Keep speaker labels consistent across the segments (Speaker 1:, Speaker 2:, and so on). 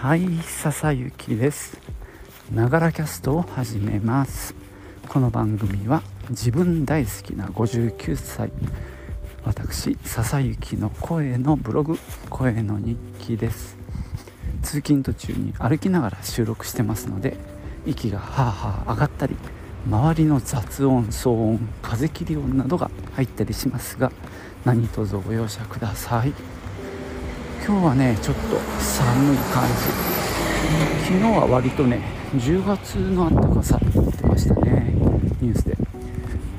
Speaker 1: はい笹雪です。ながらキャストを始めます。この番組は自分大好きな59歳私笹雪の声のブログ声の日記です。通勤途中に歩きながら収録してますので息がはあはあ上がったり周りの雑音騒音風切り音などが入ったりしますが何卒ご容赦ください。今日はねちょっと寒い感じ。昨日は割とね10月の暖かさって言ってましたね。ニュースで。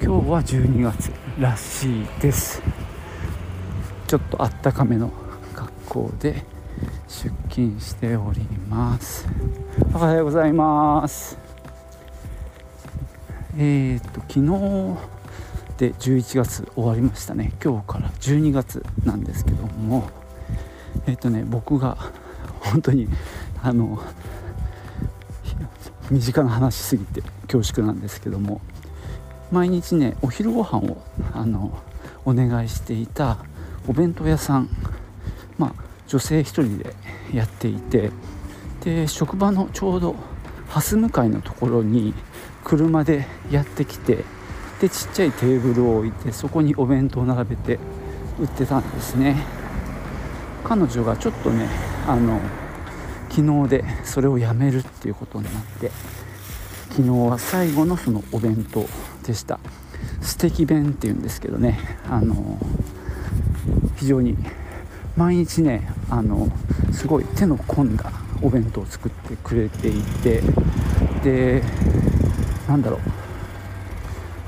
Speaker 1: 今日は12月らしいです。ちょっとあったかめの格好で出勤しております。おはようございます。えー、っと昨日で11月終わりましたね。今日から12月なんですけども。えー、とね僕が本当にあの身近な話しすぎて恐縮なんですけども毎日ねお昼ご飯をあのお願いしていたお弁当屋さんまあ女性1人でやっていてで職場のちょうど蓮向かいのところに車でやってきてでちっちゃいテーブルを置いてそこにお弁当を並べて売ってたんですね。彼女がちょっとねあの昨日でそれをやめるっていうことになって昨日は最後のそのお弁当でした。素敵弁っていうんですけどねあの非常に毎日ねあのすごい手の込んだお弁当を作ってくれていてでなんだろう。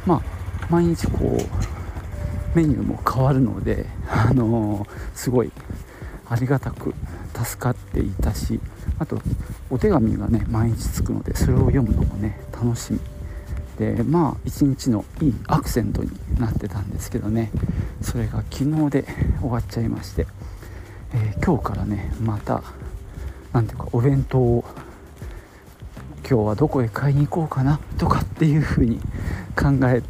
Speaker 1: まあ毎日こうメニューも変わるのであのすごいありがたく助かっていたしあとお手紙がね毎日つくのでそれを読むのもね楽しみ。でまあ一日のいいアクセントになってたんですけどねそれが昨日で終わっちゃいまして、えー、今日からねまた何ていうかお弁当を今日はどこへ買いに行こうかなとかっていう風に考える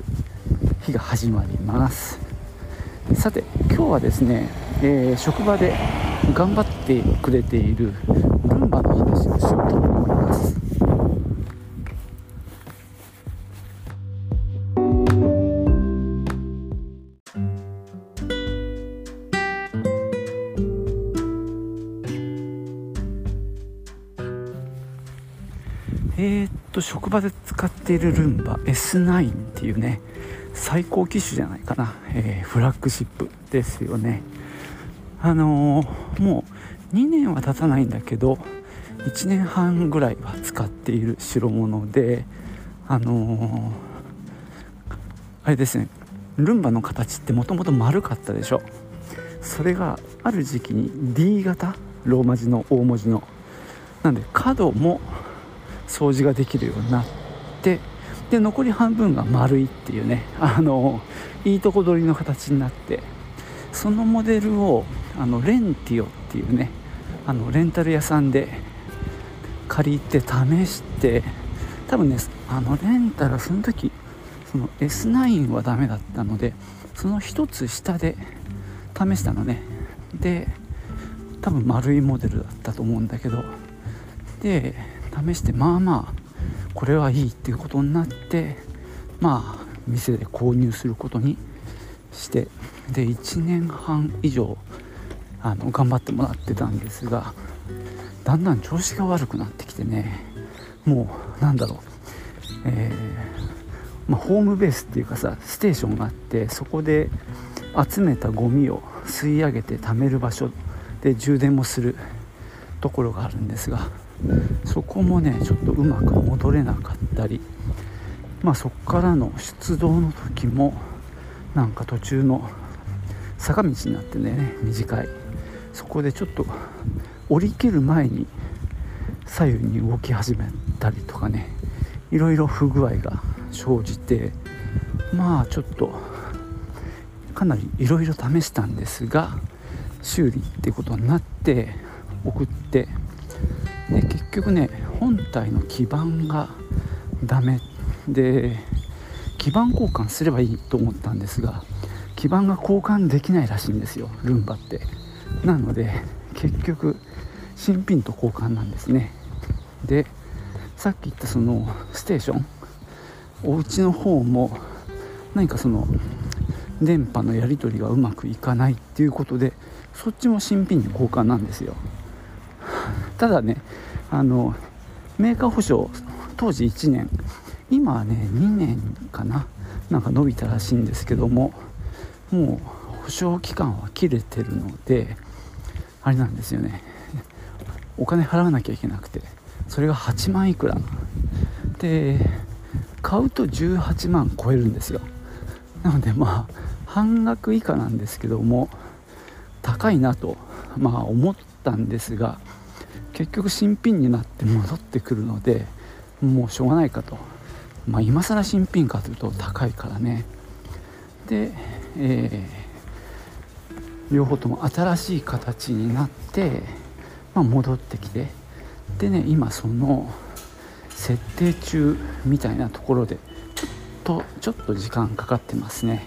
Speaker 1: 日が始まります。さて今日はですね、えー、職場で頑張ってくれているルンバの話をしようと思います。えー、っと職場で使っているルンバ S9 っていうね最高機種じゃないかな、えー、フラッグシップですよね。あのー、もう2年は経たないんだけど1年半ぐらいは使っている代物であのー、あれですねルンバの形ってもともと丸かったでしょ。それがある時期に D 型ローマ字の大文字のなんで角も掃除ができるようになってで残り半分が丸いっていうねあのいいとこ取りの形になってそのモデルをあのレンティオっていうねあのレンタル屋さんで借りて試して多分ねあのレンタルその時その S9 はダメだったのでその1つ下で試したのね。で多分丸いモデルだったと思うんだけどで試してまあまあこれはいいっていうことになってまあ店で購入することにしてで1年半以上あの頑張ってもらってたんですがだんだん調子が悪くなってきてねもうなんだろう、えー、まあ、ホームベースっていうかさステーションがあってそこで集めたゴミを吸い上げて貯める場所で充電もするところがあるんですがそこもねちょっとうまく戻れなかったりまあそこからの出動の時もなんか途中の坂道になってね短い。そこでちょっと降りきる前に左右に動き始めたりとかねいろいろ不具合が生じてまあちょっとかなりいろいろ試したんですが修理っていうことになって送ってで結局ね本体の基板がダメで基板交換すればいいと思ったんですが基板が交換できないらしいんですよルンバって。なので結局新品と交換なんですね。でさっき言ったそのステーションお家の方も何かその電波のやり取りがうまくいかないっていうことでそっちも新品に交換なんですよ。ただねあのメーカー保証当時1年今はね2年かな。なんか伸びたらしいんですけどももう保証期間は切れてるのであれなんですよね。お金払わなきゃいけなくてそれが8万いくら。で買うと18万超えるんですよ。なのでまあ半額以下なんですけども高いなとまあ思ったんですが結局新品になって戻ってくるのでもうしょうがないかと。まあ今更新品かというと高いからね。で、えー、両方とも新しい形になって、まあ、戻ってきて。でね今その設定中みたいなところでちょっとちょっと時間かかってますね。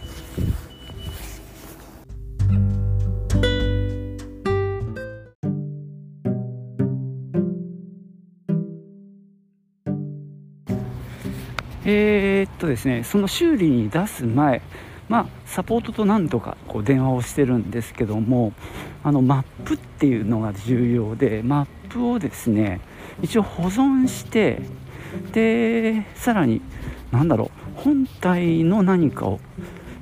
Speaker 1: えー、っとですねその修理に出す前まあ、サポートと何度かこう電話をしてるんですけどもあのマップっていうのが重要でマップをですね一応保存してでさらに何だろう本体の何かを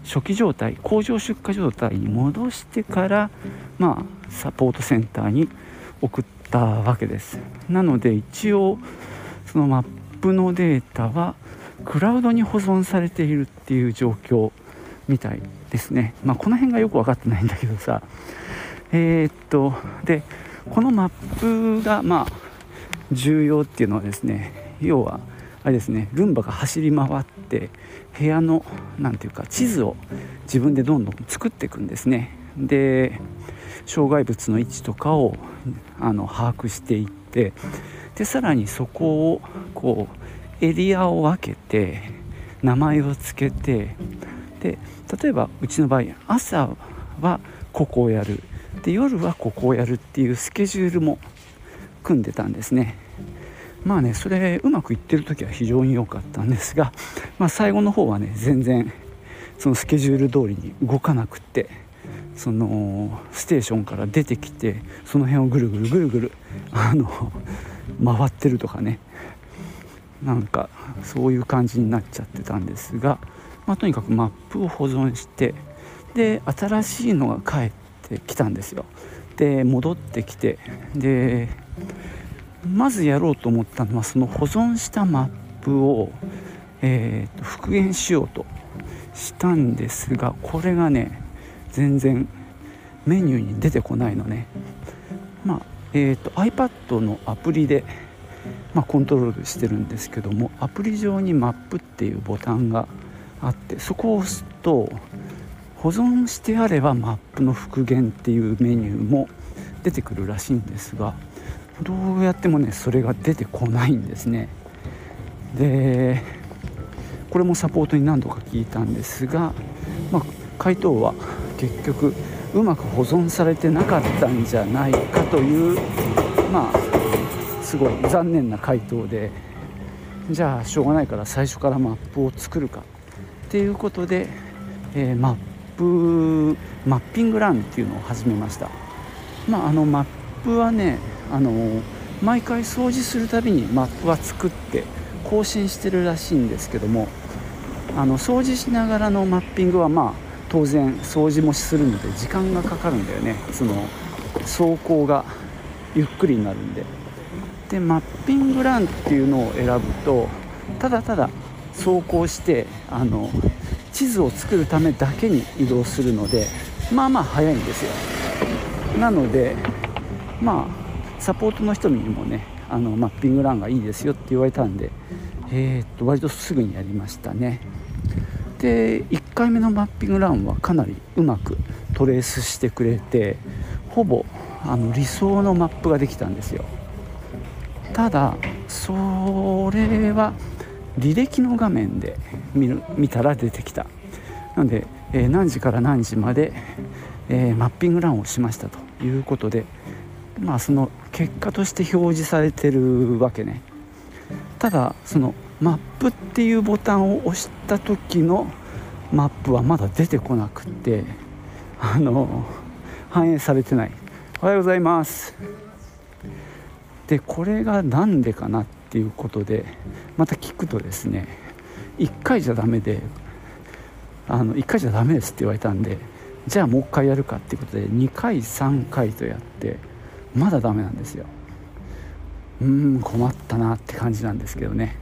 Speaker 1: 初期状態工場出荷状態に戻してからまあサポートセンターに送ったわけです。なので一応そのマップのデータはクラウドに保存されているっていう状況みたいですね。まあこの辺がよく分かってないんだけどさ。えー、っとでこのマップがまあ重要っていうのはですね要はあれですねルンバが走り回って部屋の何て言うか地図を自分でどんどん作っていくんですね。で障害物の位置とかをあの把握していってでさらにそこをこうエリアを分けて名前を付けてで例えばうちの場合朝はここをやる。で夜はここをやるっていうスケジュールも組んでたんですね。まあねそれうまくいってる時は非常に良かったんですが、まあ、最後の方はね全然そのスケジュール通りに動かなくってそのステーションから出てきてその辺をぐるぐるぐるぐるあの回ってるとかね。なんかそういう感じになっちゃってたんですが、まあ、とにかくマップを保存してで新しいのが帰ってきたんですよ。で戻ってきてでまずやろうと思ったのはその保存したマップを、えー、と復元しようとしたんですがこれがね全然メニューに出てこないのね。まあえーと、iPad のアプリで、まあ、コントロールしてるんですけどもアプリ上にマップっていうボタンがあってそこを押すと保存してあればマップの復元っていうメニューも出てくるらしいんですがどうやってもねそれが出てこないんですね。でこれもサポートに何度か聞いたんですが、まあ、回答は結局うまく保存されてなかったんじゃないかというすごい残念な回答でじゃあしょうがないから最初からマップを作るかっていうことで、えー、マップマッピングランっていうのを始めました。まああのマップはねあの毎回掃除するたびにマップは作って更新してるらしいんですけどもあの掃除しながらのマッピングはまあ当然掃除もするので時間がかかるんだよね。その走行がゆっくりになるんで。でマッピングランっていうのを選ぶとただただ走行してあの地図を作るためだけに移動するのでまあまあ早いんですよ。なのでまあサポートの人にもねあのマッピングランがいいですよって言われたんで、えー、っと割とすぐにやりましたね。で1回目のマッピングランはかなりうまくトレースしてくれてほぼあの理想のマップができたんですよ。ただそれは履歴の画面で見る見たら出てきた。なので、えー、何時から何時まで、えー、マッピングランをしましたということでまあその結果として表示されてるわけね。ただそのマップっていうボタンを押した時のマップはまだ出てこなくってあの反映されてない。おはようございます。でこれが何でかなっていうことでまた聞くとですね1回じゃダメであの1回じゃダメですって言われたんでじゃあもう1回やるかっていうことで2回3回とやってまだダメなんですよ。うーん困ったなって感じなんですけどね。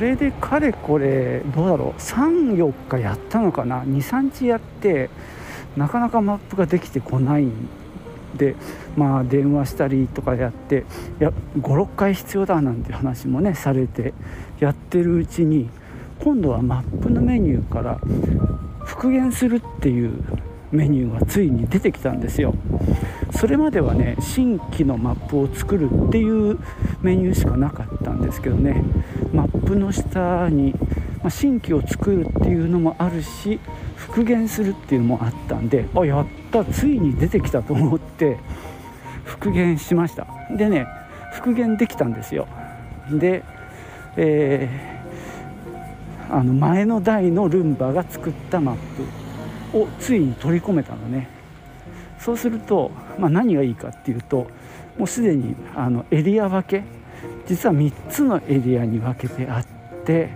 Speaker 1: れでかれこれどうだろう？34日やったのかな？23日やってなかなかマップができてこないんでまあ電話したりとかやってや56回必要だなんて話もねされてやってるうちに今度はマップのメニューから復元するっていうメニューがついに出てきたんですよ。それまではね新規のマップを作るっていうメニューしかなかったんですけどね。マップの下に、まあ、新規を作るっていうのもあるし復元するっていうのもあったんであやったついに出てきたと思って復元しました。でね復元できたんですよ。で、えー、あの前の代のルンバが作ったマップをついに取り込めたのね。そうすると、まあ、何がいいかっていうともうすでにあのエリア分け実は3つのエリアに分けてあって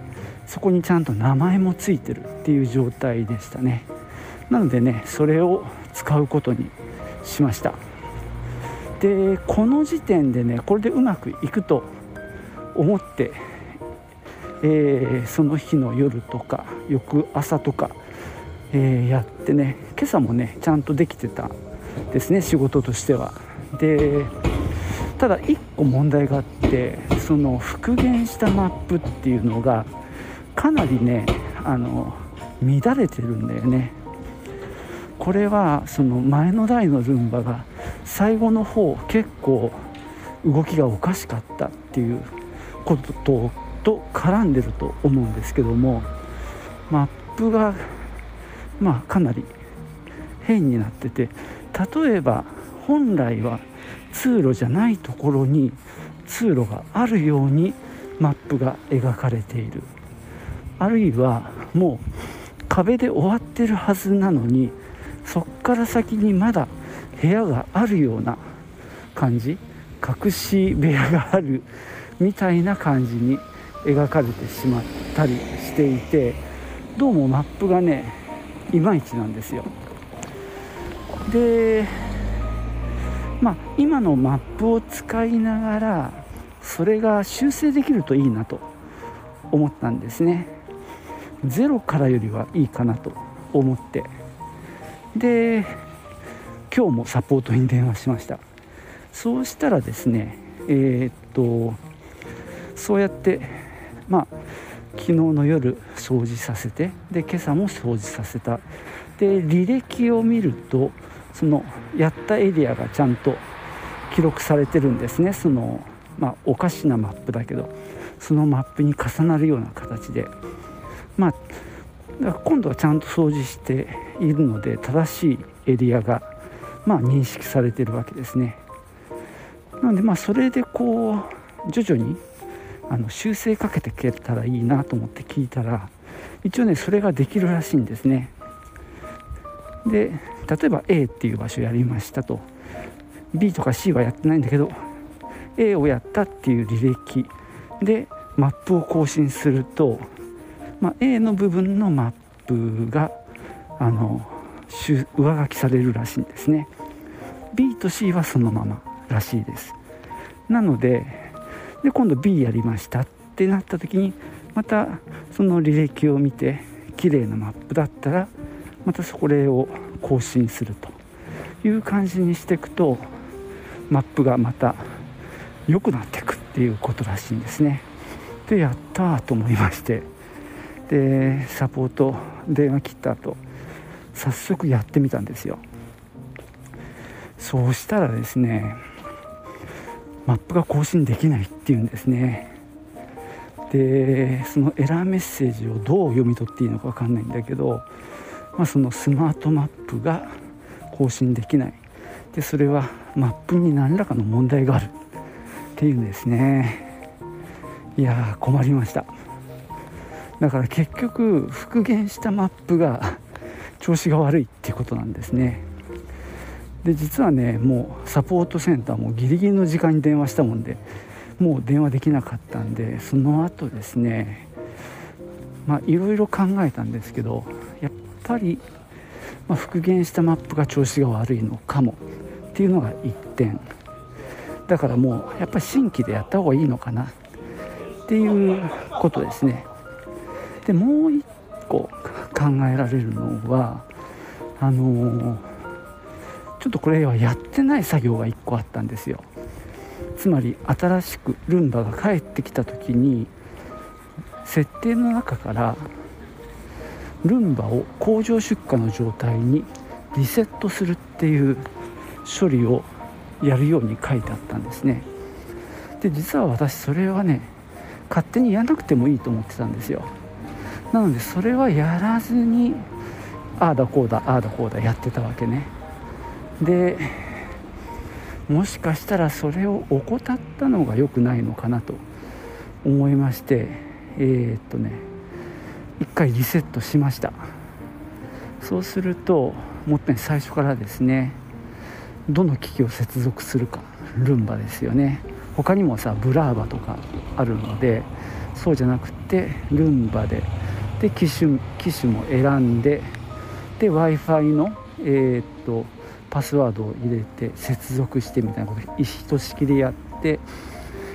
Speaker 1: そこにちゃんと名前もついてるっていう状態でしたね。なのでねそれを使うことにしました。でこの時点でねこれでうまくいくと思って、えー、その日の夜とか翌朝とか、えー、やってね今朝もねちゃんとできてたですね仕事としては。でただ1個問題があってその復元したマップっていうのがかなりねあの乱れてるんだよね。これはその前の代のルンバが最後の方結構動きがおかしかったっていうこととと絡んでると思うんですけどもマップがまあかなり変になってて例えば本来は通路じゃないところに通路があるようにマップが描かれている。あるいはもう壁で終わってるはずなのにそっから先にまだ部屋があるような感じ隠し部屋があるみたいな感じに描かれてしまったりしていてどうもマップがねいまいちなんですよ。でまあ今のマップを使いながらそれが修正できるといいなと思ったんですね。ゼロからよりはいいかなと思って。で今日もサポートに電話しました。そうしたらですねえー、っとそうやってまあ昨日の夜掃除させてで今朝も掃除させた。で履歴を見るとそのやったエリアがちゃんと記録されてるんですね。そのまあおかしなマップだけどそのマップに重なるような形で。まあ今度はちゃんと掃除しているので正しいエリアがまあ認識されてるわけですね。なのでまあそれでこう徐々にあの修正かけていけたらいいなと思って聞いたら一応ねそれができるらしいんですね。で例えば A っていう場所やりましたと。B とか C はやってないんだけど A をやったっていう履歴。でマップを更新するとまあ、A の部分のマップがあの上書きされるらしいんですね。B と C はそのままらしいです。なのでで今度 B やりましたってなった時にまたその履歴を見て綺麗なマップだったらまたそれを更新するという感じにしていくとマップがまた良くなっていくっていうことらしいんですね。でやったと思いまして。でサポート電話切った後早速やってみたんですよ。そうしたらですねマップが更新できないっていうんですね。でそのエラーメッセージをどう読み取っていいのか分かんないんだけど、まあ、そのスマートマップが更新できない。でそれはマップに何らかの問題があるっていうんですね。いや困りました。だから結局復元したマップが調子が悪いっていうことなんですね。で実はねもうサポートセンターもギリギリの時間に電話したもんでもう電話できなかったんでその後ですねまあいろいろ考えたんですけどぱり、まあ、復元したマップが調子が悪いのかもっていうのが1点。だからもうやっぱり新規でやった方がいいのかなっていうことですね。でもう1個考えられるのはあのー、ちょっとこれはやってない作業が1個あったんですよ。つまり新しくルンバが帰ってきた時に設定の中からルンバを工場出荷の状態にリセットするっていう処理をやるように書いてあったんですね。で実は私それはね勝手にやらなくてもいいと思ってたんですよ。なのでそれはやらずにああだこうだああだこうだやってたわけね。でもしかしたらそれを怠ったのが良くないのかなと思いましてえー、っとね一回リセットしました。そうするともっぺん最初からですねどの機器を接続するかルンバですよね。他にもさブラーバとかあるのでそうじゃなくてルンバでで機種機種も選んでで w i f i のえー、っとパスワードを入れて接続してみたいなことひとしきりやって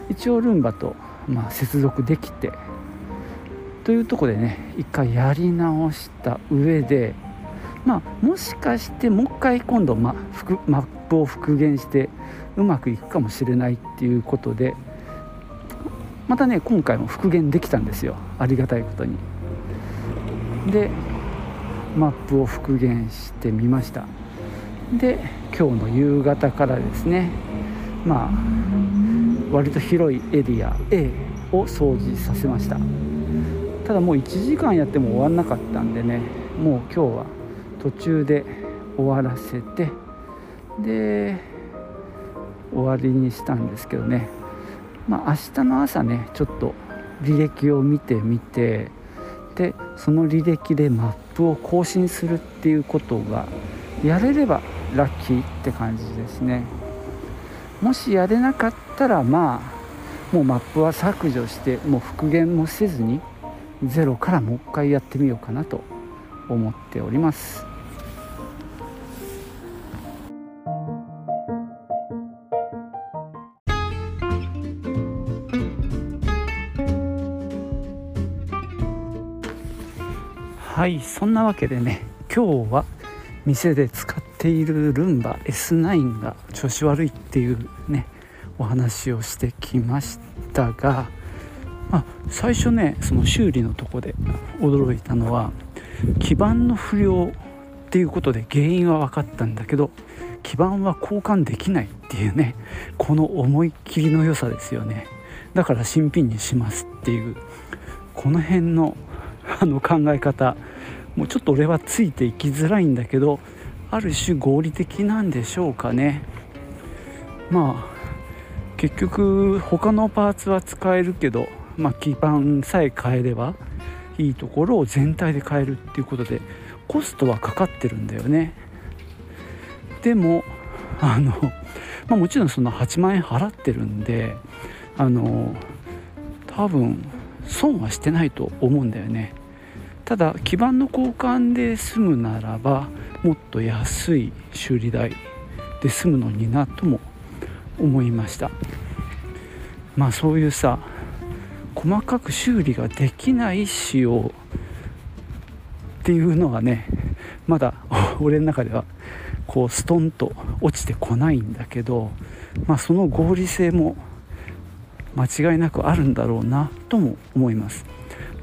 Speaker 1: 一応ルンバと、まあ、接続できてというとこでね一回やり直した上でまあもしかしてもう一回今度、ま、マップを復元してうまくいくかもしれないっていうことでまたね今回も復元できたんですよ。ありがたいことに。でマップを復元してみました。で今日の夕方からですねまあ割と広いエリア A を掃除させました。ただもう1時間やっても終わんなかったんでねもう今日は途中で終わらせてで終わりにしたんですけどね。まあ明日の朝ねちょっと履歴を見てみてでその履歴でマップを更新するっていうことがやれればラッキーって感じですね。もしやれなかったらまあもうマップは削除してもう復元もせずにゼロからもう一回やってみようかなと思っております。はいそんなわけでね今日は店で使っているルンバ S9 が調子悪いっていうねお話をしてきましたが、まあ、最初ねその修理のとこで驚いたのは基板の不良っていうことで原因は分かったんだけど基板は交換できないっていうねこの思いっきりの良さですよね。だから新品にしますっていうこの辺のあの考え方もうちょっと俺はついていきづらいんだけどある種合理的なんでしょうかね。まあ結局他のパーツは使えるけど、まあ、基板さえ変えればいいところを全体で変えるっていうことでコストはかかってるんだよね。でもあの、まあ、もちろんその8万円払ってるんであの多分損はしてないと思うんだよね。ただ基板の交換で済むならばもっと安い修理代で済むのになとも思いました。まあそういうさ細かく修理ができない仕様っていうのがねまだ 俺の中ではこうストンと落ちてこないんだけど、まあ、その合理性も間違いなくあるんだろうなとも思います。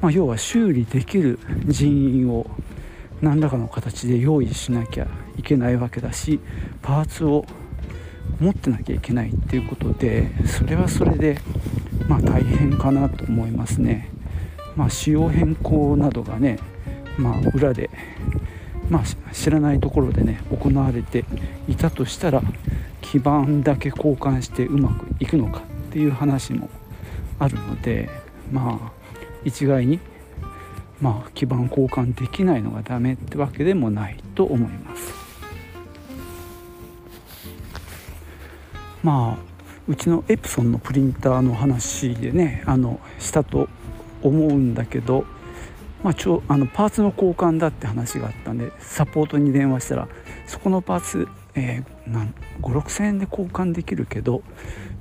Speaker 1: まあ、要は修理できる人員を何らかの形で用意しなきゃいけないわけだしパーツを持ってなきゃいけないっていうことでそれはそれでまあ大変かなと思いますね。まあ、仕様変更などがね、まあ、裏で、まあ、知らないところでね行われていたとしたら基板だけ交換してうまくいくのかっていう話もあるのでまあ一概にまあ基板交換できないのがダメってわけでもないと思いますまあうちのエプソンのプリンターの話でねあのしたと思うんだけど、まあ、ちょあのパーツの交換だって話があったんでサポートに電話したらそこのパーツ、えー、56000円で交換できるけど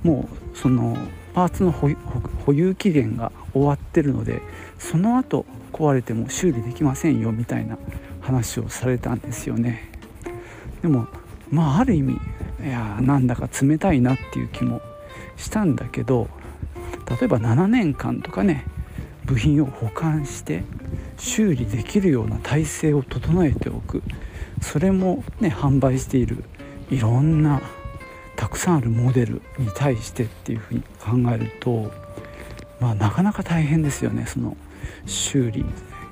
Speaker 1: もうそのパーツの保有期限が終わってるのでその後壊れても修理できませんよみたいな話をされたんですよね。でもまあある意味いやなんだか冷たいなっていう気もしたんだけど例えば7年間とかね部品を保管して修理できるような体制を整えておく。それもね販売しているいろんなたくさんあるモデルに対してっていうふうに考えるとまあなかなか大変ですよね。その修理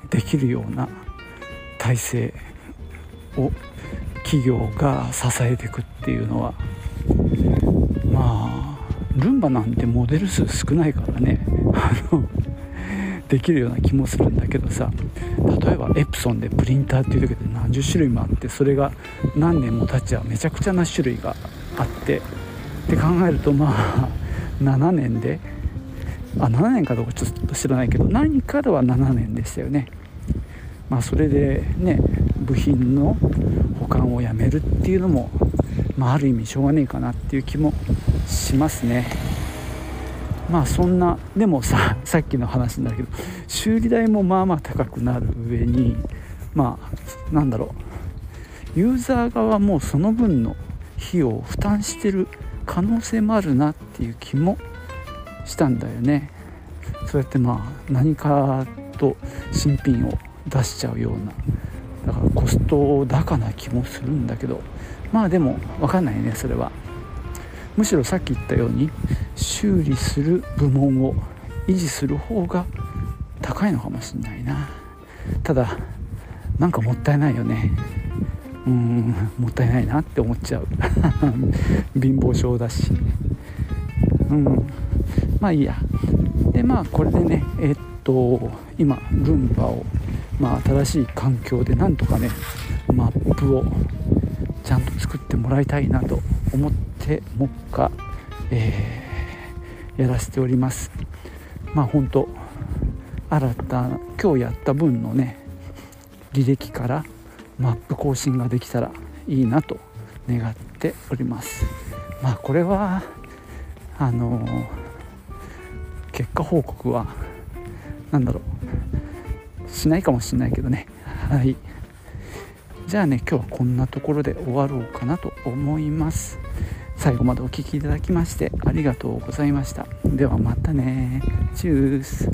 Speaker 1: できるような体制を企業が支えていくっていうのはまあルンバなんてモデル数少ないからね。あ のできるような気もするんだけどさ。例えばエプソンでプリンターっていうだけで何十種類もあってそれが何年も経っちゃめちゃくちゃな種類があって。って考えるとまあ7年であ7年かどうかちょっと知らないけど何かでは7年でしたよね。まあそれでね部品の保管をやめるっていうのもまあある意味しょうがねえかなっていう気もしますね。まあそんなでもさ さっきの話だけど修理代もまあまあ高くなる上にまあなんだろうユーザー側もその分の費用を負担してる可能性もあるなっていう気もしたんだよね。そうやってまあ何かと新品を出しちゃうようなかコスト高な気もするんだけどまあでも分かんないねそれは。むしろさっき言ったように修理する部門を維持する方が高いのかもしれないな。ただなんかもったいないよね。うんもったいないなって思っちゃう。貧乏症だし。うん。まあいいや。でまあこれでねえっと今ルンバをまあ新しい環境でなんとかねマップをちゃんと作ってもらいたいなと思って目下、えー、やらせております。まあ本当新たな今日やった分のね履歴からマップ更新ができたらいいなと願っております。まあこれはあの結果報告は何だろうしないかもしれないけどね。はい。じゃあね今日はこんなところで終わろうかなと思います。最後までお聴きいただきましてありがとうございました。ではまたね。チュース。